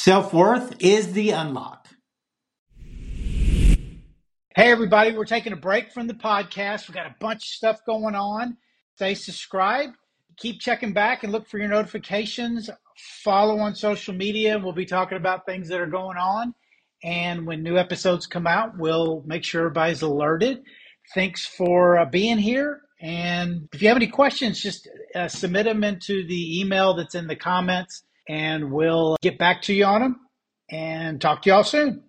Self worth is the unlock. Hey, everybody, we're taking a break from the podcast. We've got a bunch of stuff going on. Stay subscribed. Keep checking back and look for your notifications. Follow on social media. We'll be talking about things that are going on. And when new episodes come out, we'll make sure everybody's alerted. Thanks for uh, being here. And if you have any questions, just uh, submit them into the email that's in the comments, and we'll get back to you on them and talk to y'all soon.